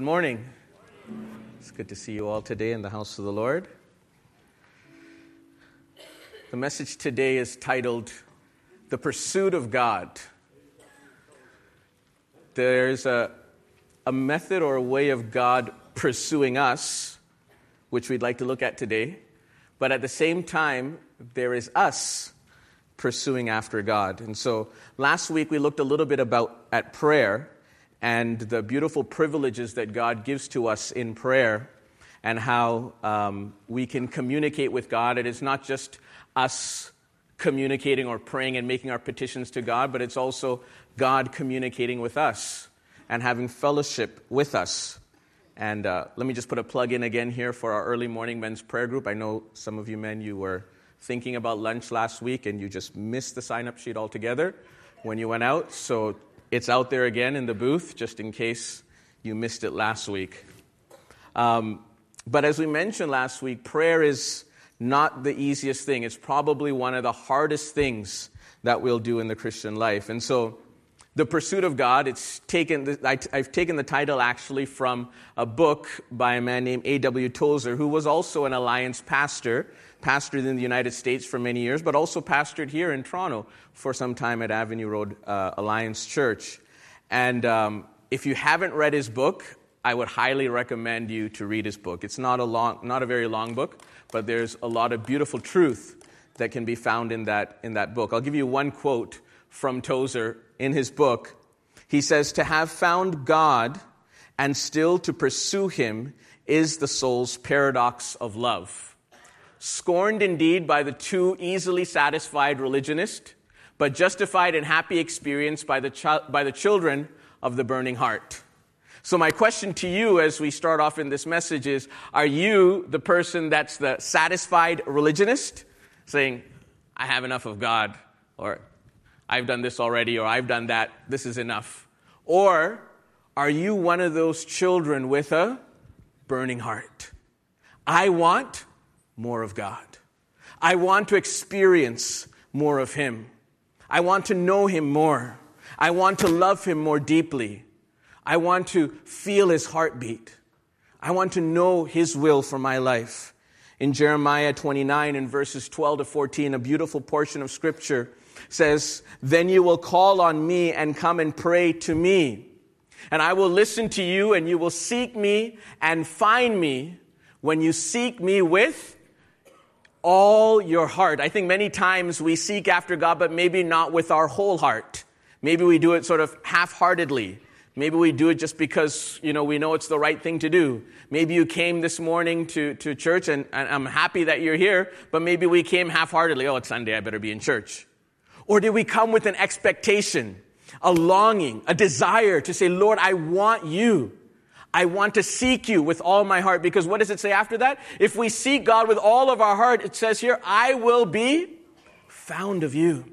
Good morning. It's good to see you all today in the house of the Lord. The message today is titled The Pursuit of God. There's a, a method or a way of God pursuing us, which we'd like to look at today. But at the same time, there is us pursuing after God. And so last week we looked a little bit about at prayer and the beautiful privileges that God gives to us in prayer and how um, we can communicate with God. It is not just us communicating or praying and making our petitions to God, but it's also God communicating with us and having fellowship with us. And uh, let me just put a plug in again here for our early morning men's prayer group. I know some of you men, you were thinking about lunch last week and you just missed the sign up sheet altogether when you went out. So it's out there again in the booth, just in case you missed it last week. Um, but as we mentioned last week, prayer is not the easiest thing. It's probably one of the hardest things that we'll do in the Christian life. And so, the pursuit of God, it's taken, I've taken the title actually from a book by a man named A.W. Tozer, who was also an Alliance pastor pastored in the United States for many years, but also pastored here in Toronto for some time at Avenue Road uh, Alliance Church. And um, if you haven't read his book, I would highly recommend you to read his book. It's not a, long, not a very long book, but there's a lot of beautiful truth that can be found in that, in that book. I'll give you one quote from Tozer in his book. He says, To have found God and still to pursue him is the soul's paradox of love scorned indeed by the too easily satisfied religionist, but justified and happy experience by the, ch- by the children of the burning heart. So, my question to you as we start off in this message is Are you the person that's the satisfied religionist, saying, I have enough of God, or I've done this already, or I've done that, this is enough? Or are you one of those children with a burning heart? I want more of God. I want to experience more of Him. I want to know Him more. I want to love Him more deeply. I want to feel His heartbeat. I want to know His will for my life. In Jeremiah 29 and verses 12 to 14, a beautiful portion of scripture says, Then you will call on me and come and pray to me. And I will listen to you and you will seek me and find me when you seek me with all your heart. I think many times we seek after God, but maybe not with our whole heart. Maybe we do it sort of half-heartedly. Maybe we do it just because, you know, we know it's the right thing to do. Maybe you came this morning to, to church and, and I'm happy that you're here, but maybe we came half-heartedly. Oh, it's Sunday. I better be in church. Or did we come with an expectation, a longing, a desire to say, Lord, I want you. I want to seek you with all my heart. Because what does it say after that? If we seek God with all of our heart, it says here, I will be found of you.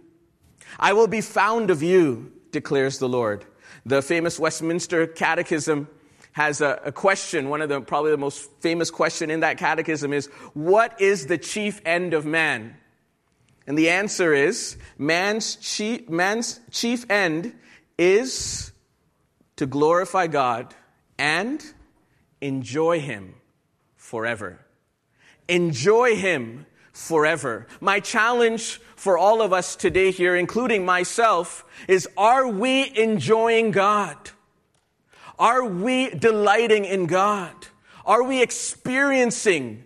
I will be found of you, declares the Lord. The famous Westminster Catechism has a, a, question. One of the probably the most famous question in that catechism is, What is the chief end of man? And the answer is, man's chief, man's chief end is to glorify God and enjoy Him forever. Enjoy Him forever. My challenge for all of us today here, including myself, is are we enjoying God? Are we delighting in God? Are we experiencing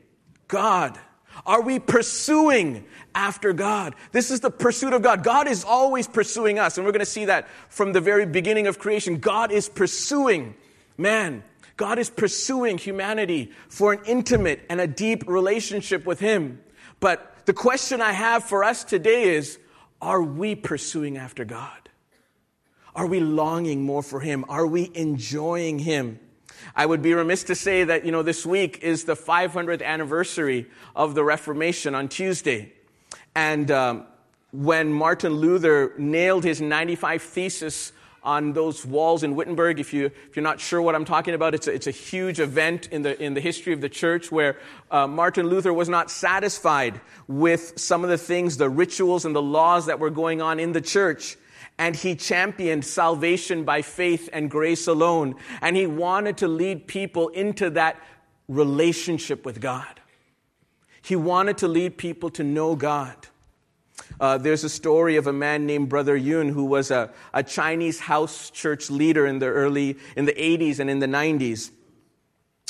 God? Are we pursuing after God? This is the pursuit of God. God is always pursuing us, and we're going to see that from the very beginning of creation. God is pursuing man. God is pursuing humanity for an intimate and a deep relationship with Him. But the question I have for us today is are we pursuing after God? Are we longing more for Him? Are we enjoying Him? I would be remiss to say that, you know, this week is the 500th anniversary of the Reformation on Tuesday. And um, when Martin Luther nailed his 95 Thesis on those walls in Wittenberg. If, you, if you're not sure what I'm talking about, it's a, it's a huge event in the, in the history of the church where uh, Martin Luther was not satisfied with some of the things, the rituals and the laws that were going on in the church. and he championed salvation by faith and grace alone. And he wanted to lead people into that relationship with God. He wanted to lead people to know God. Uh, there's a story of a man named Brother Yun who was a, a Chinese house church leader in the early, in the 80s and in the 90s.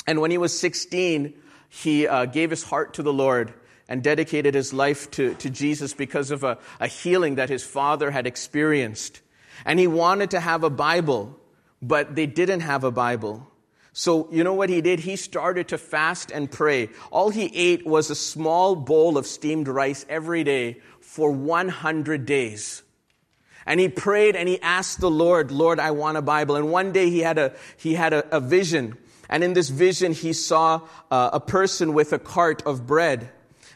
And when he was 16, he uh, gave his heart to the Lord and dedicated his life to, to Jesus because of a, a healing that his father had experienced. And he wanted to have a Bible, but they didn't have a Bible. So, you know what he did? He started to fast and pray. All he ate was a small bowl of steamed rice every day for 100 days. And he prayed and he asked the Lord, Lord, I want a Bible. And one day he had a, he had a, a vision. And in this vision, he saw uh, a person with a cart of bread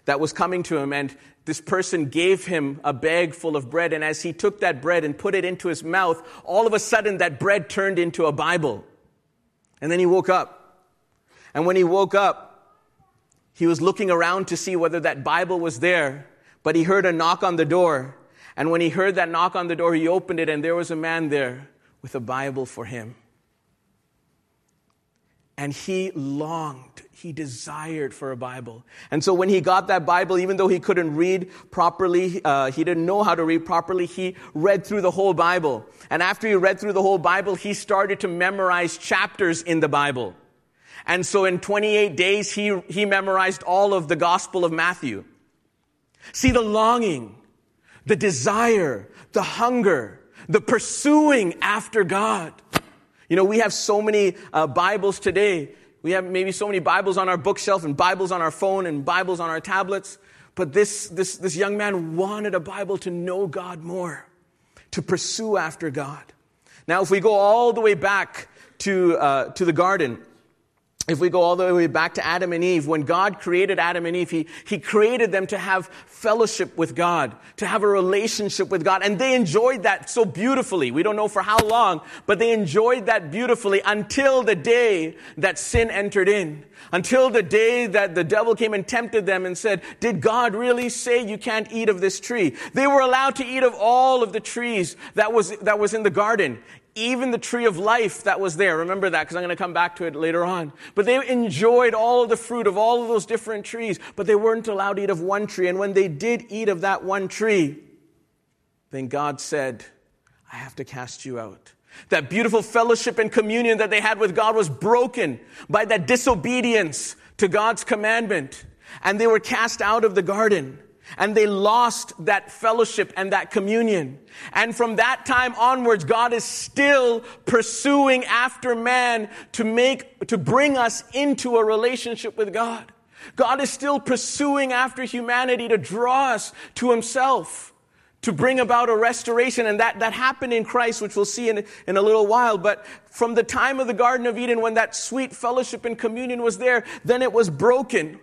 that was coming to him. And this person gave him a bag full of bread. And as he took that bread and put it into his mouth, all of a sudden that bread turned into a Bible. And then he woke up. And when he woke up, he was looking around to see whether that Bible was there. But he heard a knock on the door. And when he heard that knock on the door, he opened it, and there was a man there with a Bible for him. And he longed, he desired for a Bible. And so when he got that Bible, even though he couldn't read properly, uh, he didn't know how to read properly, he read through the whole Bible. And after he read through the whole Bible, he started to memorize chapters in the Bible. And so in 28 days, he, he memorized all of the Gospel of Matthew. See the longing, the desire, the hunger, the pursuing after God. You know, we have so many uh, Bibles today. We have maybe so many Bibles on our bookshelf and Bibles on our phone and Bibles on our tablets. But this, this, this young man wanted a Bible to know God more, to pursue after God. Now, if we go all the way back to, uh, to the garden, if we go all the way back to Adam and Eve, when God created Adam and Eve, he, he created them to have fellowship with God, to have a relationship with God. And they enjoyed that so beautifully. We don't know for how long, but they enjoyed that beautifully until the day that sin entered in. Until the day that the devil came and tempted them and said, Did God really say you can't eat of this tree? They were allowed to eat of all of the trees that was, that was in the garden even the tree of life that was there. Remember that because I'm going to come back to it later on. But they enjoyed all of the fruit of all of those different trees, but they weren't allowed to eat of one tree. And when they did eat of that one tree, then God said, I have to cast you out. That beautiful fellowship and communion that they had with God was broken by that disobedience to God's commandment. And they were cast out of the garden. And they lost that fellowship and that communion. And from that time onwards, God is still pursuing after man to make, to bring us into a relationship with God. God is still pursuing after humanity to draw us to himself, to bring about a restoration. And that, that happened in Christ, which we'll see in, in a little while. But from the time of the Garden of Eden, when that sweet fellowship and communion was there, then it was broken.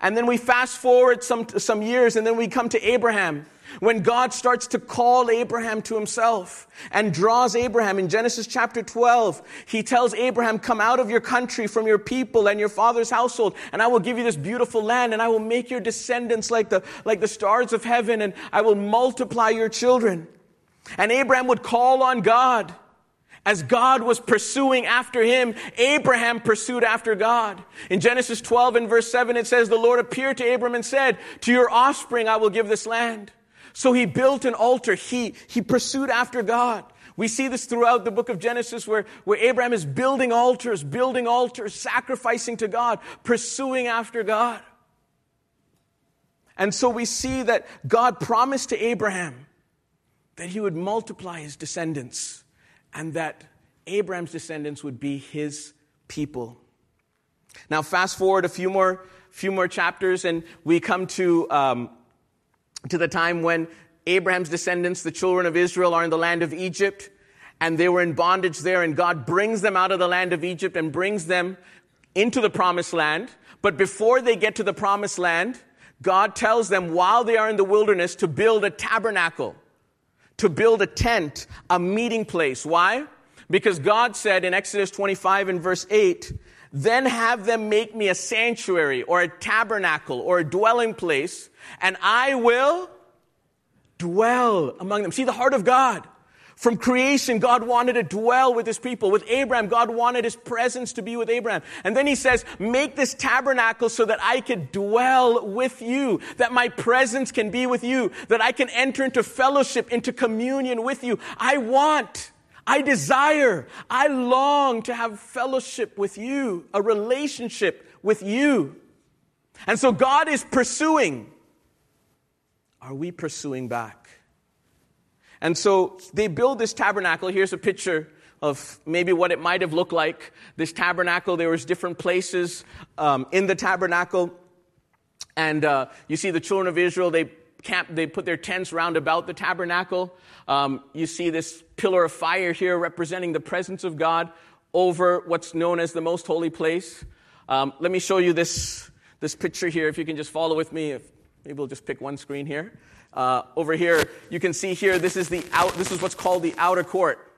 And then we fast forward some, some years and then we come to Abraham. When God starts to call Abraham to himself and draws Abraham in Genesis chapter 12, he tells Abraham, come out of your country from your people and your father's household and I will give you this beautiful land and I will make your descendants like the, like the stars of heaven and I will multiply your children. And Abraham would call on God as God was pursuing after him, Abraham pursued after God. In Genesis 12 and verse 7, it says, The Lord appeared to Abraham and said, To your offspring I will give this land. So he built an altar. He, he pursued after God. We see this throughout the book of Genesis where, where Abraham is building altars, building altars, sacrificing to God, pursuing after God. And so we see that God promised to Abraham that he would multiply his descendants and that Abraham's descendants would be his people. Now, fast forward a few more, few more chapters, and we come to, um, to the time when Abraham's descendants, the children of Israel, are in the land of Egypt, and they were in bondage there, and God brings them out of the land of Egypt and brings them into the promised land. But before they get to the promised land, God tells them while they are in the wilderness to build a tabernacle to build a tent, a meeting place. Why? Because God said in Exodus 25 and verse 8, then have them make me a sanctuary or a tabernacle or a dwelling place, and I will dwell among them. See the heart of God. From creation, God wanted to dwell with his people. With Abraham, God wanted his presence to be with Abraham. And then he says, make this tabernacle so that I could dwell with you, that my presence can be with you, that I can enter into fellowship, into communion with you. I want, I desire, I long to have fellowship with you, a relationship with you. And so God is pursuing. Are we pursuing back? And so they build this tabernacle. Here's a picture of maybe what it might have looked like. This tabernacle, there was different places um, in the tabernacle. And uh, you see the children of Israel, they camp, they put their tents round about the tabernacle. Um, you see this pillar of fire here representing the presence of God over what's known as the most holy place. Um, let me show you this, this picture here. If you can just follow with me, if, maybe we'll just pick one screen here. Uh, over here, you can see here, this is the out, this is what's called the outer court,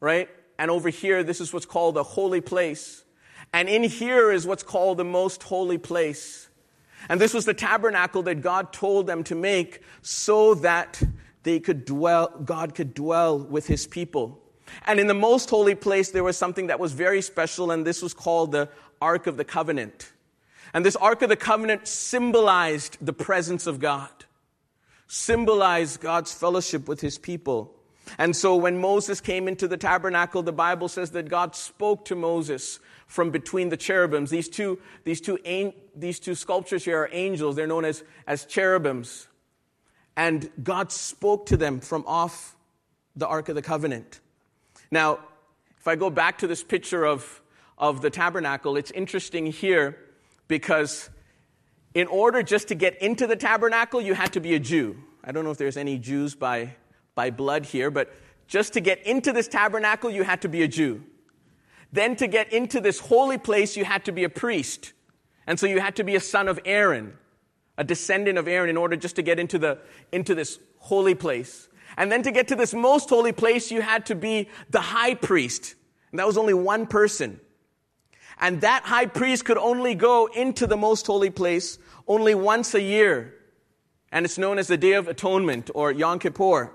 right? And over here, this is what's called the holy place. And in here is what's called the most holy place. And this was the tabernacle that God told them to make so that they could dwell, God could dwell with his people. And in the most holy place, there was something that was very special, and this was called the Ark of the Covenant. And this Ark of the Covenant symbolized the presence of God symbolize God's fellowship with his people. And so when Moses came into the tabernacle, the Bible says that God spoke to Moses from between the cherubims. These two, these two, these two sculptures here are angels. They're known as, as cherubims. And God spoke to them from off the Ark of the Covenant. Now, if I go back to this picture of, of the tabernacle, it's interesting here because in order just to get into the tabernacle, you had to be a Jew. I don't know if there's any Jews by, by blood here, but just to get into this tabernacle, you had to be a Jew. Then to get into this holy place, you had to be a priest. And so you had to be a son of Aaron, a descendant of Aaron, in order just to get into, the, into this holy place. And then to get to this most holy place, you had to be the high priest. And that was only one person. And that high priest could only go into the most holy place only once a year. And it's known as the Day of Atonement or Yom Kippur.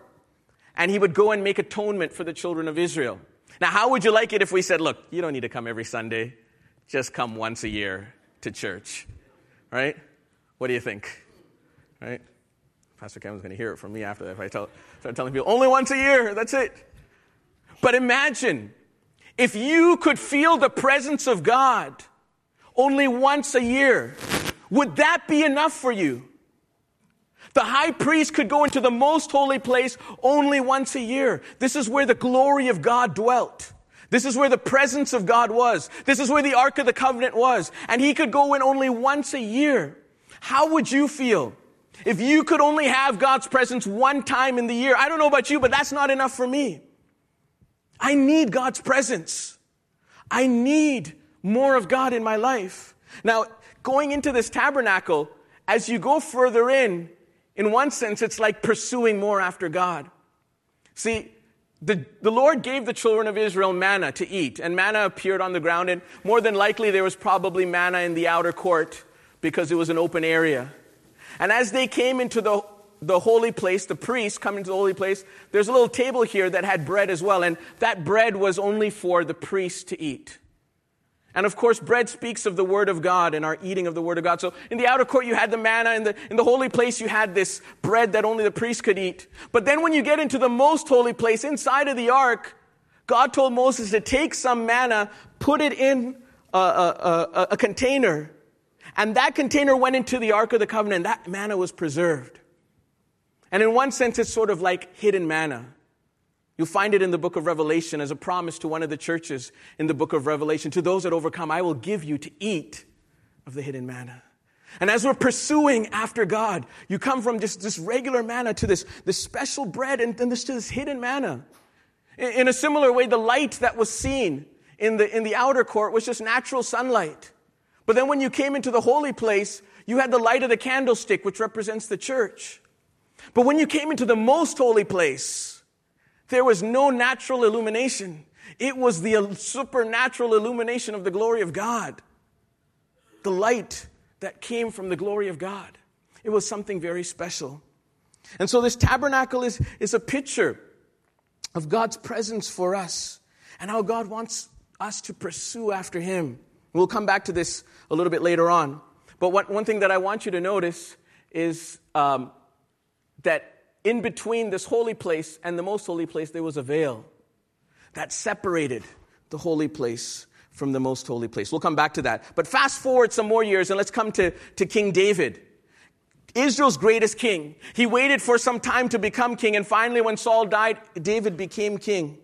And he would go and make atonement for the children of Israel. Now, how would you like it if we said, look, you don't need to come every Sunday, just come once a year to church? Right? What do you think? Right? Pastor Kevin's going to hear it from me after that if I tell, start telling people, only once a year, that's it. But imagine if you could feel the presence of God only once a year, would that be enough for you? The high priest could go into the most holy place only once a year. This is where the glory of God dwelt. This is where the presence of God was. This is where the Ark of the Covenant was. And he could go in only once a year. How would you feel if you could only have God's presence one time in the year? I don't know about you, but that's not enough for me. I need God's presence. I need more of God in my life. Now, going into this tabernacle, as you go further in, in one sense, it's like pursuing more after God. See, the, the Lord gave the children of Israel manna to eat, and manna appeared on the ground, and more than likely there was probably manna in the outer court because it was an open area. And as they came into the, the holy place, the priests coming to the holy place, there's a little table here that had bread as well, and that bread was only for the priests to eat. And of course, bread speaks of the Word of God and our eating of the Word of God. So in the outer court, you had the manna. In the, in the holy place, you had this bread that only the priest could eat. But then when you get into the most holy place, inside of the ark, God told Moses to take some manna, put it in a, a, a, a container, and that container went into the Ark of the Covenant. That manna was preserved. And in one sense, it's sort of like hidden manna. You'll find it in the book of Revelation as a promise to one of the churches in the book of Revelation. To those that overcome, I will give you to eat of the hidden manna. And as we're pursuing after God, you come from just this regular manna to this, this special bread and then this to this hidden manna. In, in a similar way, the light that was seen in the, in the outer court was just natural sunlight. But then when you came into the holy place, you had the light of the candlestick, which represents the church. But when you came into the most holy place, there was no natural illumination. It was the supernatural illumination of the glory of God. The light that came from the glory of God. It was something very special. And so this tabernacle is, is a picture of God's presence for us and how God wants us to pursue after Him. We'll come back to this a little bit later on. But what, one thing that I want you to notice is um, that in between this holy place and the most holy place, there was a veil that separated the holy place from the most holy place. We'll come back to that. But fast forward some more years and let's come to, to King David. Israel's greatest king. He waited for some time to become king, and finally, when Saul died, David became king.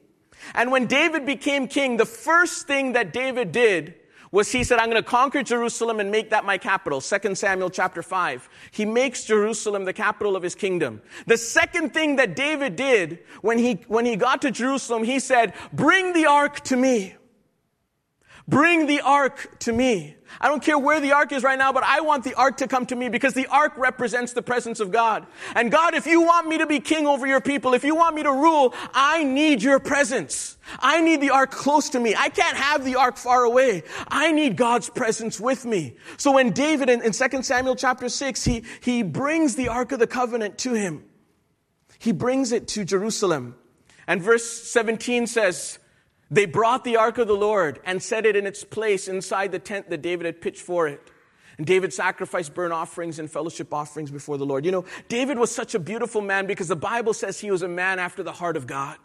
And when David became king, the first thing that David did was he said, I'm going to conquer Jerusalem and make that my capital. 2 Samuel chapter 5. He makes Jerusalem the capital of his kingdom. The second thing that David did when he, when he got to Jerusalem, he said, bring the ark to me. Bring the ark to me. I don't care where the ark is right now, but I want the ark to come to me because the ark represents the presence of God. And God, if you want me to be king over your people, if you want me to rule, I need your presence. I need the ark close to me. I can't have the ark far away. I need God's presence with me. So when David in, in 2 Samuel chapter 6, he, he brings the ark of the covenant to him. He brings it to Jerusalem. And verse 17 says, they brought the ark of the Lord and set it in its place inside the tent that David had pitched for it. And David sacrificed burnt offerings and fellowship offerings before the Lord. You know, David was such a beautiful man because the Bible says he was a man after the heart of God.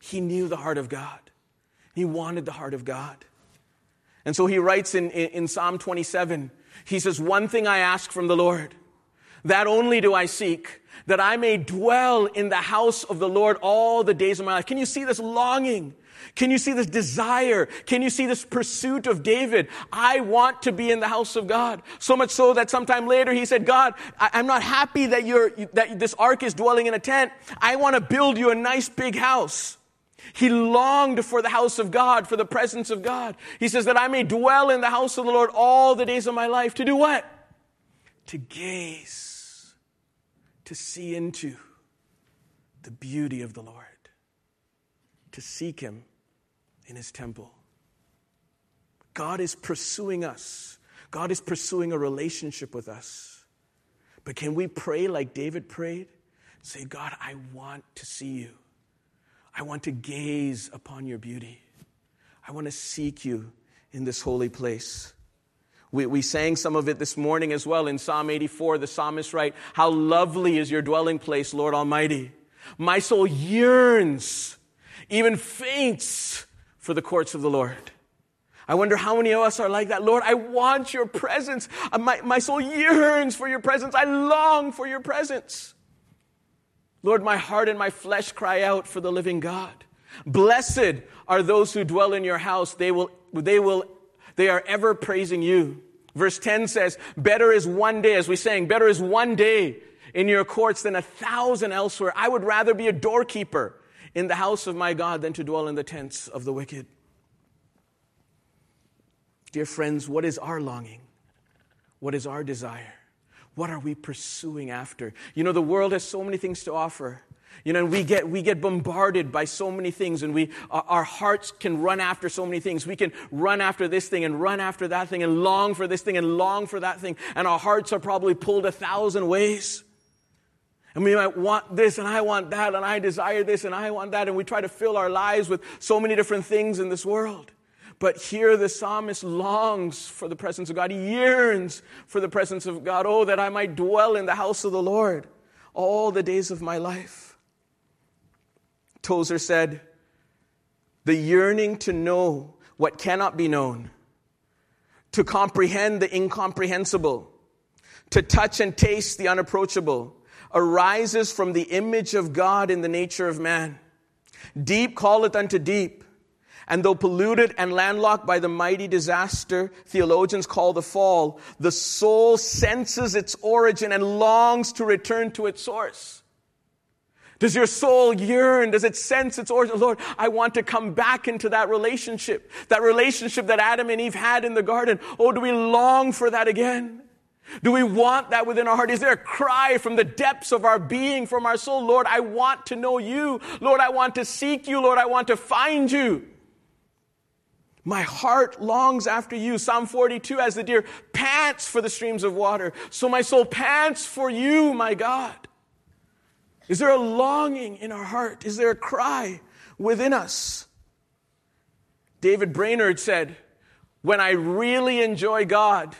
He knew the heart of God, he wanted the heart of God. And so he writes in, in, in Psalm 27 he says, One thing I ask from the Lord, that only do I seek that I may dwell in the house of the Lord all the days of my life. Can you see this longing? Can you see this desire? Can you see this pursuit of David? I want to be in the house of God. So much so that sometime later he said, God, I, am not happy that you're, that this ark is dwelling in a tent. I want to build you a nice big house. He longed for the house of God, for the presence of God. He says that I may dwell in the house of the Lord all the days of my life. To do what? To gaze, to see into the beauty of the Lord, to seek Him in his temple. God is pursuing us. God is pursuing a relationship with us. But can we pray like David prayed? Say, God, I want to see you. I want to gaze upon your beauty. I want to seek you in this holy place. We, we sang some of it this morning as well in Psalm 84. The psalmist writes, How lovely is your dwelling place, Lord Almighty. My soul yearns, even faints for the courts of the Lord. I wonder how many of us are like that. Lord, I want your presence. Uh, my, my soul yearns for your presence. I long for your presence. Lord, my heart and my flesh cry out for the living God. Blessed are those who dwell in your house. They will, they will, they are ever praising you. Verse 10 says, better is one day, as we sang, better is one day in your courts than a thousand elsewhere. I would rather be a doorkeeper in the house of my God than to dwell in the tents of the wicked. Dear friends, what is our longing? What is our desire? What are we pursuing after? You know, the world has so many things to offer. You know, we get, we get bombarded by so many things and we, our hearts can run after so many things. We can run after this thing and run after that thing and long for this thing and long for that thing. And our hearts are probably pulled a thousand ways. And we might want this and I want that and I desire this and I want that. And we try to fill our lives with so many different things in this world. But here the psalmist longs for the presence of God. He yearns for the presence of God. Oh, that I might dwell in the house of the Lord all the days of my life. Tozer said, The yearning to know what cannot be known, to comprehend the incomprehensible, to touch and taste the unapproachable arises from the image of God in the nature of man. Deep calleth unto deep. And though polluted and landlocked by the mighty disaster theologians call the fall, the soul senses its origin and longs to return to its source. Does your soul yearn? Does it sense its origin? Lord, I want to come back into that relationship, that relationship that Adam and Eve had in the garden. Oh, do we long for that again? Do we want that within our heart? Is there a cry from the depths of our being, from our soul? Lord, I want to know you. Lord, I want to seek you. Lord, I want to find you. My heart longs after you. Psalm 42, as the deer pants for the streams of water. So my soul pants for you, my God. Is there a longing in our heart? Is there a cry within us? David Brainerd said, When I really enjoy God,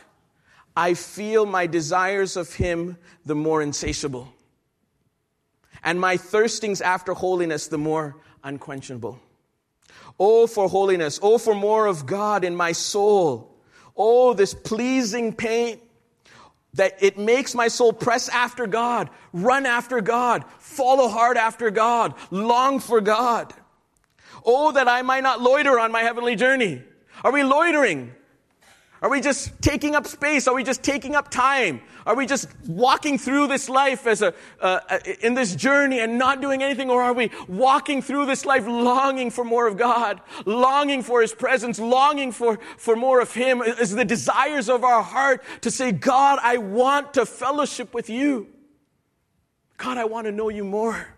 I feel my desires of Him the more insatiable, and my thirstings after holiness the more unquenchable. Oh, for holiness. Oh, for more of God in my soul. Oh, this pleasing pain that it makes my soul press after God, run after God, follow hard after God, long for God. Oh, that I might not loiter on my heavenly journey. Are we loitering? Are we just taking up space? Are we just taking up time? Are we just walking through this life as a, uh, in this journey and not doing anything? Or are we walking through this life longing for more of God, longing for His presence, longing for, for more of Him? Is the desires of our heart to say, God, I want to fellowship with you. God, I want to know you more.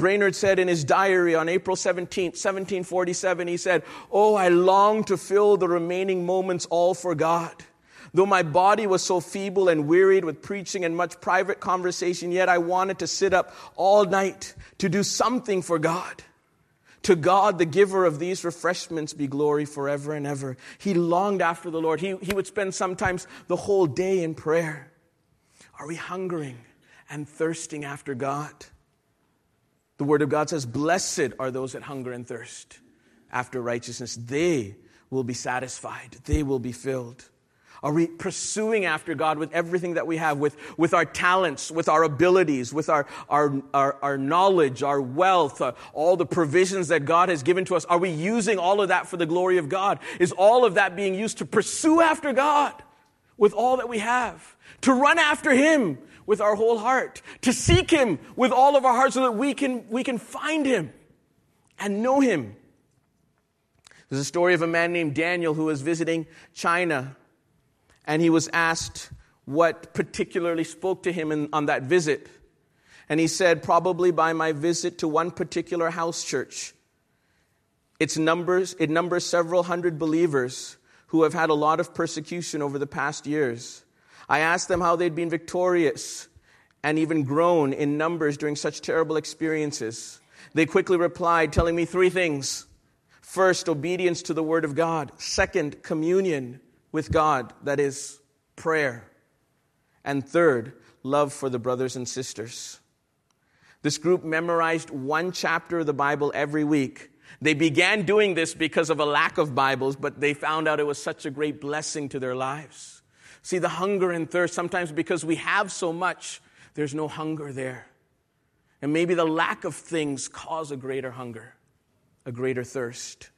Brainerd said in his diary on April 17, 1747, he said, Oh, I long to fill the remaining moments all for God. Though my body was so feeble and wearied with preaching and much private conversation, yet I wanted to sit up all night to do something for God. To God, the giver of these refreshments, be glory forever and ever. He longed after the Lord. He, he would spend sometimes the whole day in prayer. Are we hungering and thirsting after God? The Word of God says, Blessed are those that hunger and thirst after righteousness. They will be satisfied, they will be filled. Are we pursuing after God with everything that we have, with, with our talents, with our abilities, with our, our, our, our knowledge, our wealth, uh, all the provisions that God has given to us? Are we using all of that for the glory of God? Is all of that being used to pursue after God with all that we have? To run after Him with our whole heart, to seek Him with all of our heart so that we can, we can find Him and know Him. There's a story of a man named Daniel who was visiting China, and he was asked what particularly spoke to him in, on that visit. And he said, Probably by my visit to one particular house church. Its numbers, it numbers several hundred believers who have had a lot of persecution over the past years. I asked them how they'd been victorious and even grown in numbers during such terrible experiences. They quickly replied, telling me three things. First, obedience to the Word of God. Second, communion with God, that is, prayer. And third, love for the brothers and sisters. This group memorized one chapter of the Bible every week. They began doing this because of a lack of Bibles, but they found out it was such a great blessing to their lives. See, the hunger and thirst, sometimes because we have so much, there's no hunger there. And maybe the lack of things cause a greater hunger, a greater thirst.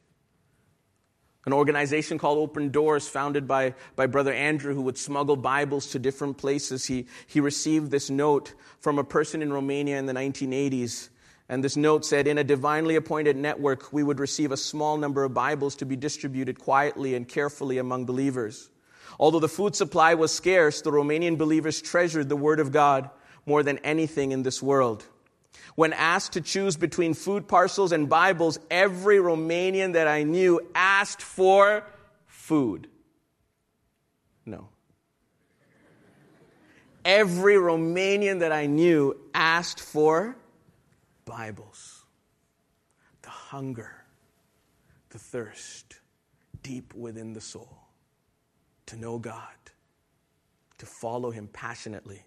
An organization called Open Doors, founded by, by Brother Andrew, who would smuggle Bibles to different places. He, he received this note from a person in Romania in the 1980s. And this note said In a divinely appointed network, we would receive a small number of Bibles to be distributed quietly and carefully among believers. Although the food supply was scarce, the Romanian believers treasured the Word of God more than anything in this world. When asked to choose between food parcels and Bibles, every Romanian that I knew asked for food. No. Every Romanian that I knew asked for Bibles. The hunger, the thirst deep within the soul to know God, to follow Him passionately.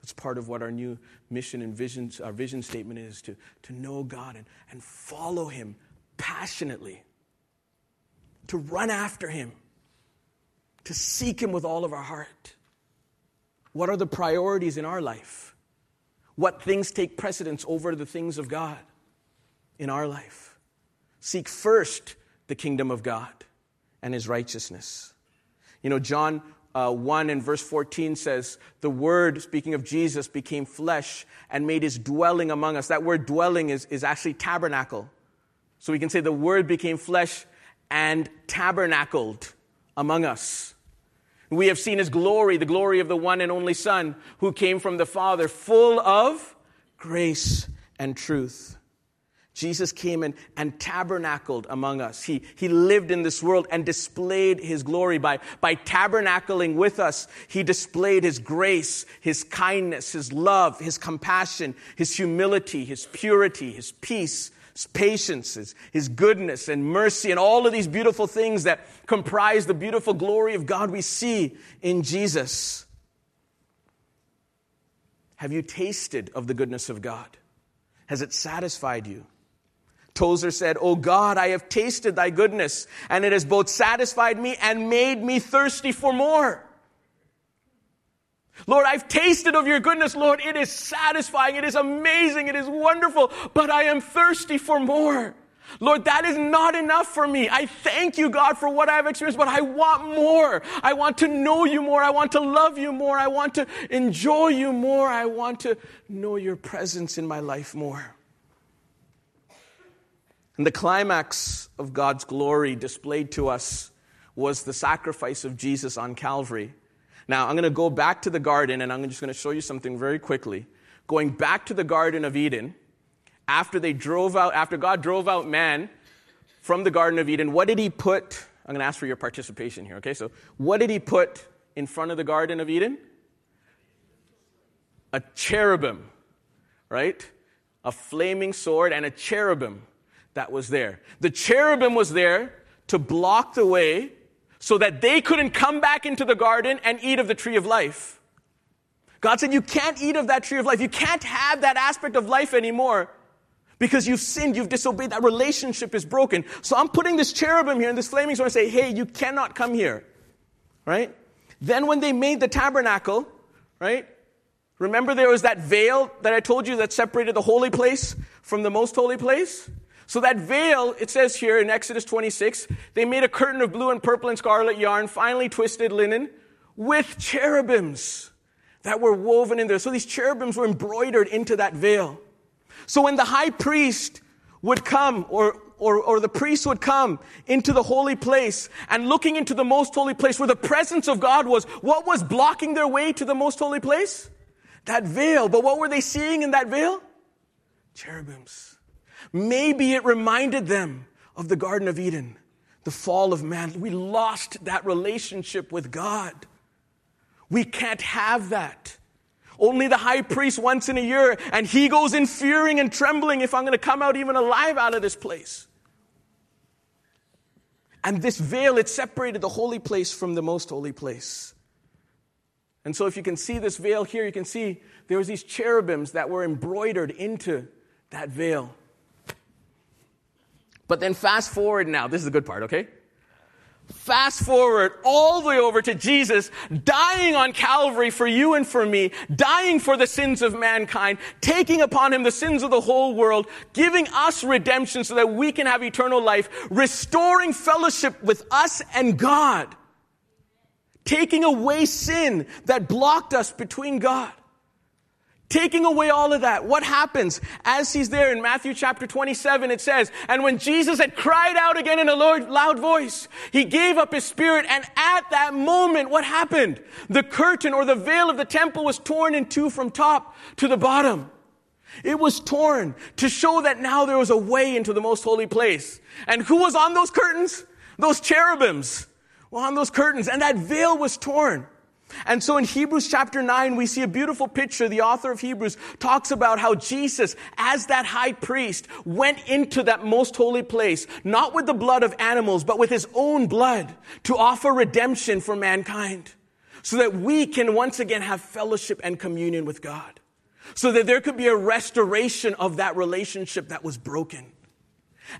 That's part of what our new mission and vision, our vision statement is to, to know God and, and follow Him passionately, to run after Him, to seek Him with all of our heart. What are the priorities in our life? What things take precedence over the things of God in our life? Seek first the kingdom of God and His righteousness. You know, John uh, 1 and verse 14 says, The Word, speaking of Jesus, became flesh and made his dwelling among us. That word dwelling is, is actually tabernacle. So we can say the Word became flesh and tabernacled among us. We have seen his glory, the glory of the one and only Son who came from the Father, full of grace and truth. Jesus came and, and tabernacled among us. He, he lived in this world and displayed his glory by, by tabernacling with us. He displayed his grace, his kindness, his love, his compassion, his humility, his purity, his peace, his patience, his, his goodness and mercy, and all of these beautiful things that comprise the beautiful glory of God we see in Jesus. Have you tasted of the goodness of God? Has it satisfied you? Tozer said, Oh God, I have tasted thy goodness, and it has both satisfied me and made me thirsty for more. Lord, I've tasted of your goodness, Lord. It is satisfying. It is amazing. It is wonderful, but I am thirsty for more. Lord, that is not enough for me. I thank you, God, for what I've experienced, but I want more. I want to know you more. I want to love you more. I want to enjoy you more. I want to know your presence in my life more. And the climax of God's glory displayed to us was the sacrifice of Jesus on Calvary. Now, I'm going to go back to the garden and I'm just going to show you something very quickly. Going back to the Garden of Eden, after they drove out, after God drove out man from the Garden of Eden, what did he put? I'm going to ask for your participation here, okay? So, what did he put in front of the Garden of Eden? A cherubim, right? A flaming sword and a cherubim that was there. The cherubim was there to block the way so that they couldn't come back into the garden and eat of the tree of life. God said, You can't eat of that tree of life. You can't have that aspect of life anymore because you've sinned, you've disobeyed. That relationship is broken. So I'm putting this cherubim here and this flaming sword and say, Hey, you cannot come here. Right? Then when they made the tabernacle, right? Remember there was that veil that I told you that separated the holy place from the most holy place? So that veil, it says here in Exodus 26, they made a curtain of blue and purple and scarlet yarn, finely twisted linen, with cherubims that were woven in there. So these cherubims were embroidered into that veil. So when the high priest would come, or, or, or the priest would come into the holy place and looking into the most holy place where the presence of God was, what was blocking their way to the most holy place? That veil. But what were they seeing in that veil? Cherubims. Maybe it reminded them of the Garden of Eden, the fall of man. We lost that relationship with God. We can't have that. Only the high priest once in a year, and he goes in fearing and trembling if I'm going to come out even alive out of this place. And this veil, it separated the holy place from the most holy place. And so, if you can see this veil here, you can see there was these cherubims that were embroidered into that veil. But then fast forward now. This is the good part, okay? Fast forward all the way over to Jesus dying on Calvary for you and for me, dying for the sins of mankind, taking upon him the sins of the whole world, giving us redemption so that we can have eternal life, restoring fellowship with us and God, taking away sin that blocked us between God. Taking away all of that, what happens as he's there in Matthew chapter 27? It says, And when Jesus had cried out again in a loud voice, he gave up his spirit. And at that moment, what happened? The curtain or the veil of the temple was torn in two from top to the bottom. It was torn to show that now there was a way into the most holy place. And who was on those curtains? Those cherubims were on those curtains. And that veil was torn. And so in Hebrews chapter 9, we see a beautiful picture. The author of Hebrews talks about how Jesus, as that high priest, went into that most holy place, not with the blood of animals, but with his own blood to offer redemption for mankind. So that we can once again have fellowship and communion with God. So that there could be a restoration of that relationship that was broken.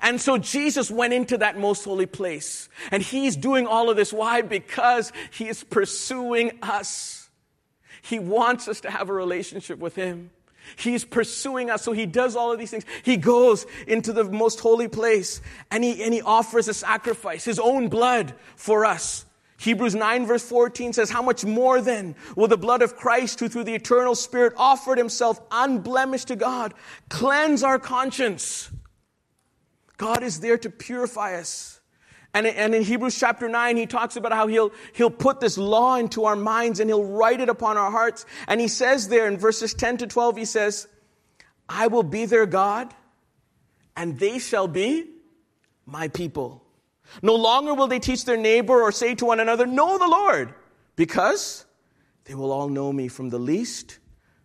And so Jesus went into that most holy place. And he's doing all of this. Why? Because he is pursuing us. He wants us to have a relationship with him. He's pursuing us. So he does all of these things. He goes into the most holy place and he, and he offers a sacrifice, his own blood for us. Hebrews 9 verse 14 says, How much more then will the blood of Christ, who through the eternal Spirit offered himself unblemished to God, cleanse our conscience God is there to purify us. And, and in Hebrews chapter 9, he talks about how he'll, he'll put this law into our minds and he'll write it upon our hearts. And he says there in verses 10 to 12, he says, I will be their God and they shall be my people. No longer will they teach their neighbor or say to one another, Know the Lord, because they will all know me from the least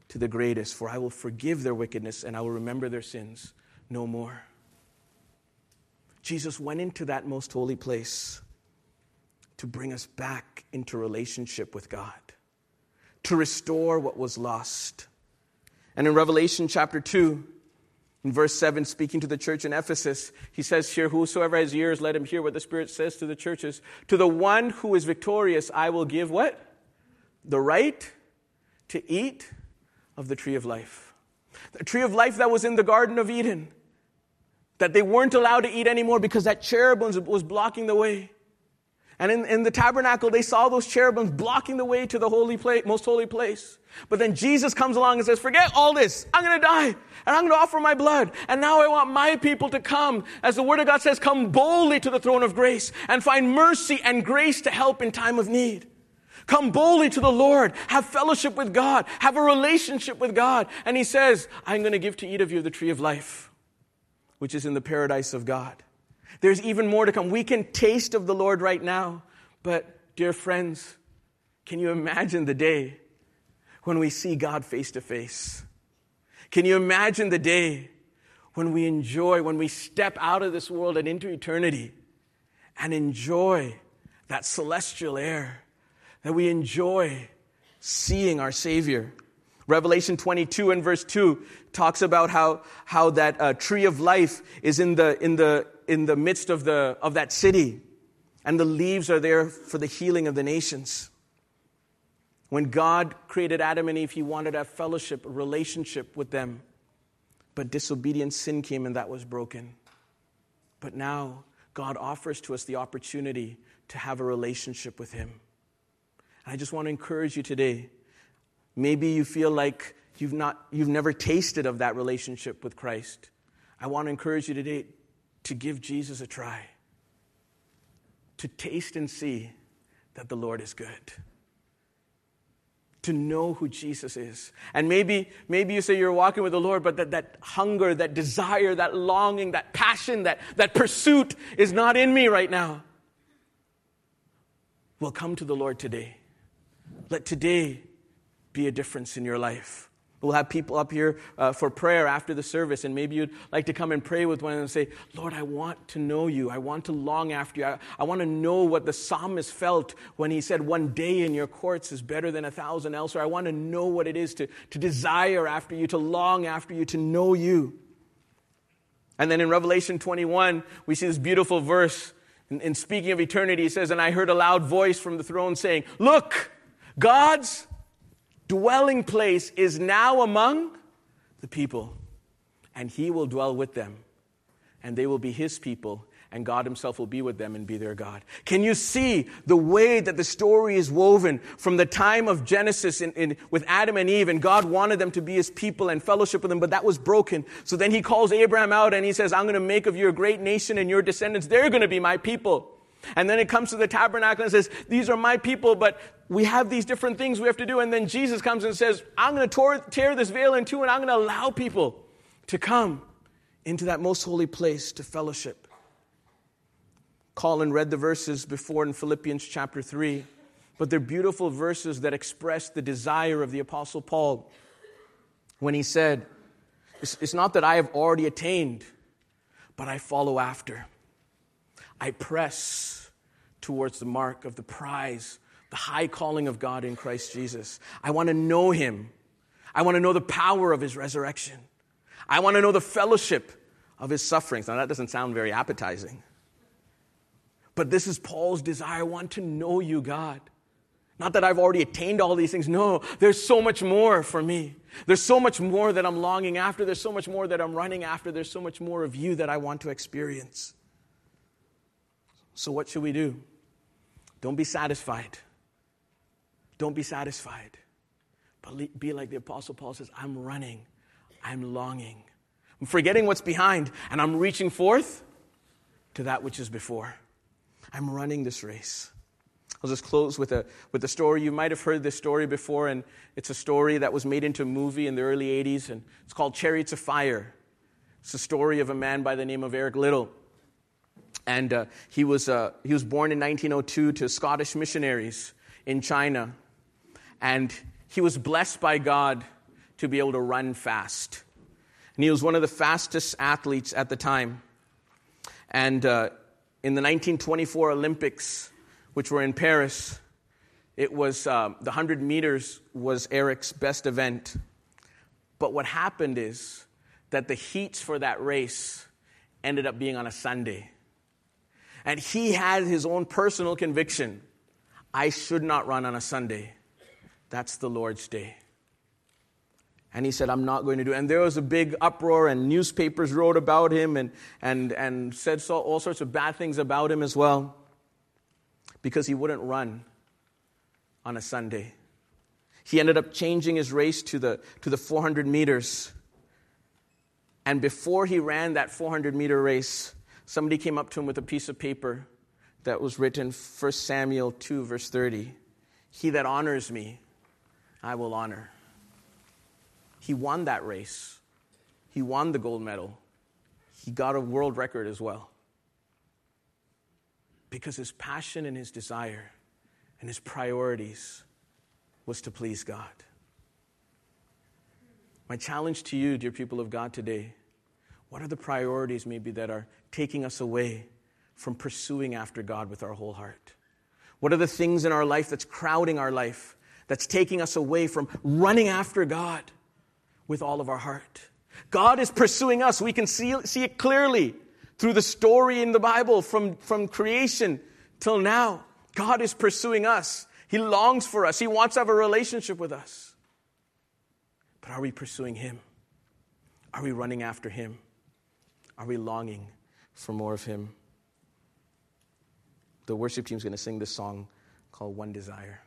to the greatest, for I will forgive their wickedness and I will remember their sins no more. Jesus went into that most holy place to bring us back into relationship with God, to restore what was lost. And in Revelation chapter 2, in verse 7, speaking to the church in Ephesus, he says here, Whosoever has ears, let him hear what the Spirit says to the churches. To the one who is victorious, I will give what? The right to eat of the tree of life. The tree of life that was in the Garden of Eden, that they weren't allowed to eat anymore because that cherubim was blocking the way. And in, in the tabernacle, they saw those cherubims blocking the way to the holy place, most holy place. But then Jesus comes along and says, Forget all this. I'm going to die and I'm going to offer my blood. And now I want my people to come, as the Word of God says, come boldly to the throne of grace and find mercy and grace to help in time of need. Come boldly to the Lord, have fellowship with God, have a relationship with God. And He says, I'm going to give to eat of you the tree of life, which is in the paradise of God. There's even more to come. We can taste of the Lord right now. But, dear friends, can you imagine the day when we see God face to face? Can you imagine the day when we enjoy, when we step out of this world and into eternity and enjoy that celestial air, that we enjoy seeing our Savior? Revelation 22 and verse 2 talks about how, how that uh, tree of life is in the, in the, in the midst of, the, of that city, and the leaves are there for the healing of the nations. When God created Adam and Eve, He wanted to have fellowship, a relationship with them. But disobedient sin came and that was broken. But now, God offers to us the opportunity to have a relationship with Him. And I just want to encourage you today. Maybe you feel like you've, not, you've never tasted of that relationship with Christ. I want to encourage you today to give Jesus a try, to taste and see that the Lord is good to know who Jesus is. And maybe, maybe you say you're walking with the Lord, but that, that hunger, that desire, that longing, that passion, that, that pursuit is not in me right now. Well, come to the Lord today. Let today be a difference in your life. We'll have people up here uh, for prayer after the service, and maybe you'd like to come and pray with one and say, Lord, I want to know you. I want to long after you. I, I want to know what the psalmist felt when he said, One day in your courts is better than a thousand elsewhere. I want to know what it is to, to desire after you, to long after you, to know you. And then in Revelation 21, we see this beautiful verse. In, in speaking of eternity, he says, And I heard a loud voice from the throne saying, Look, God's dwelling place is now among the people, and he will dwell with them, and they will be his people, and God himself will be with them and be their God. Can you see the way that the story is woven from the time of Genesis in, in, with Adam and Eve, and God wanted them to be his people and fellowship with them, but that was broken. So then he calls Abraham out and he says, I'm going to make of you a great nation, and your descendants, they're going to be my people. And then it comes to the tabernacle and says, These are my people, but we have these different things we have to do. And then Jesus comes and says, I'm going to tear this veil in two and I'm going to allow people to come into that most holy place to fellowship. Colin read the verses before in Philippians chapter 3, but they're beautiful verses that express the desire of the Apostle Paul when he said, It's, not that I have already attained, but I follow after. I press towards the mark of the prize, the high calling of God in Christ Jesus. I want to know Him. I want to know the power of His resurrection. I want to know the fellowship of His sufferings. Now, that doesn't sound very appetizing. But this is Paul's desire. I want to know you, God. Not that I've already attained all these things. No, there's so much more for me. There's so much more that I'm longing after. There's so much more that I'm running after. There's so much more of you that I want to experience. So, what should we do? Don't be satisfied. Don't be satisfied. But be like the Apostle Paul says I'm running, I'm longing. I'm forgetting what's behind, and I'm reaching forth to that which is before. I'm running this race. I'll just close with a, with a story. You might have heard this story before, and it's a story that was made into a movie in the early 80s, and it's called Chariots of Fire. It's the story of a man by the name of Eric Liddell. And uh, he, was, uh, he was born in 1902 to Scottish missionaries in China. And he was blessed by God to be able to run fast. And he was one of the fastest athletes at the time. And uh, in the 1924 Olympics, which were in Paris, it was uh, the 100 meters was Eric's best event. But what happened is that the heats for that race ended up being on a Sunday. And he had his own personal conviction I should not run on a Sunday. That's the Lord's day. And he said, I'm not going to do it. And there was a big uproar, and newspapers wrote about him and, and, and said all sorts of bad things about him as well because he wouldn't run on a Sunday. He ended up changing his race to the, to the 400 meters. And before he ran that 400 meter race, somebody came up to him with a piece of paper that was written 1 Samuel 2, verse 30. He that honors me, I will honor. He won that race. He won the gold medal. He got a world record as well. Because his passion and his desire and his priorities was to please God. My challenge to you, dear people of God, today what are the priorities maybe that are taking us away from pursuing after God with our whole heart? What are the things in our life that's crowding our life, that's taking us away from running after God with all of our heart? God is pursuing us. We can see, see it clearly through the story in the Bible from, from creation till now. God is pursuing us. He longs for us. He wants to have a relationship with us. But are we pursuing Him? Are we running after Him? Are we longing for more of Him? The worship team is going to sing this song called One Desire.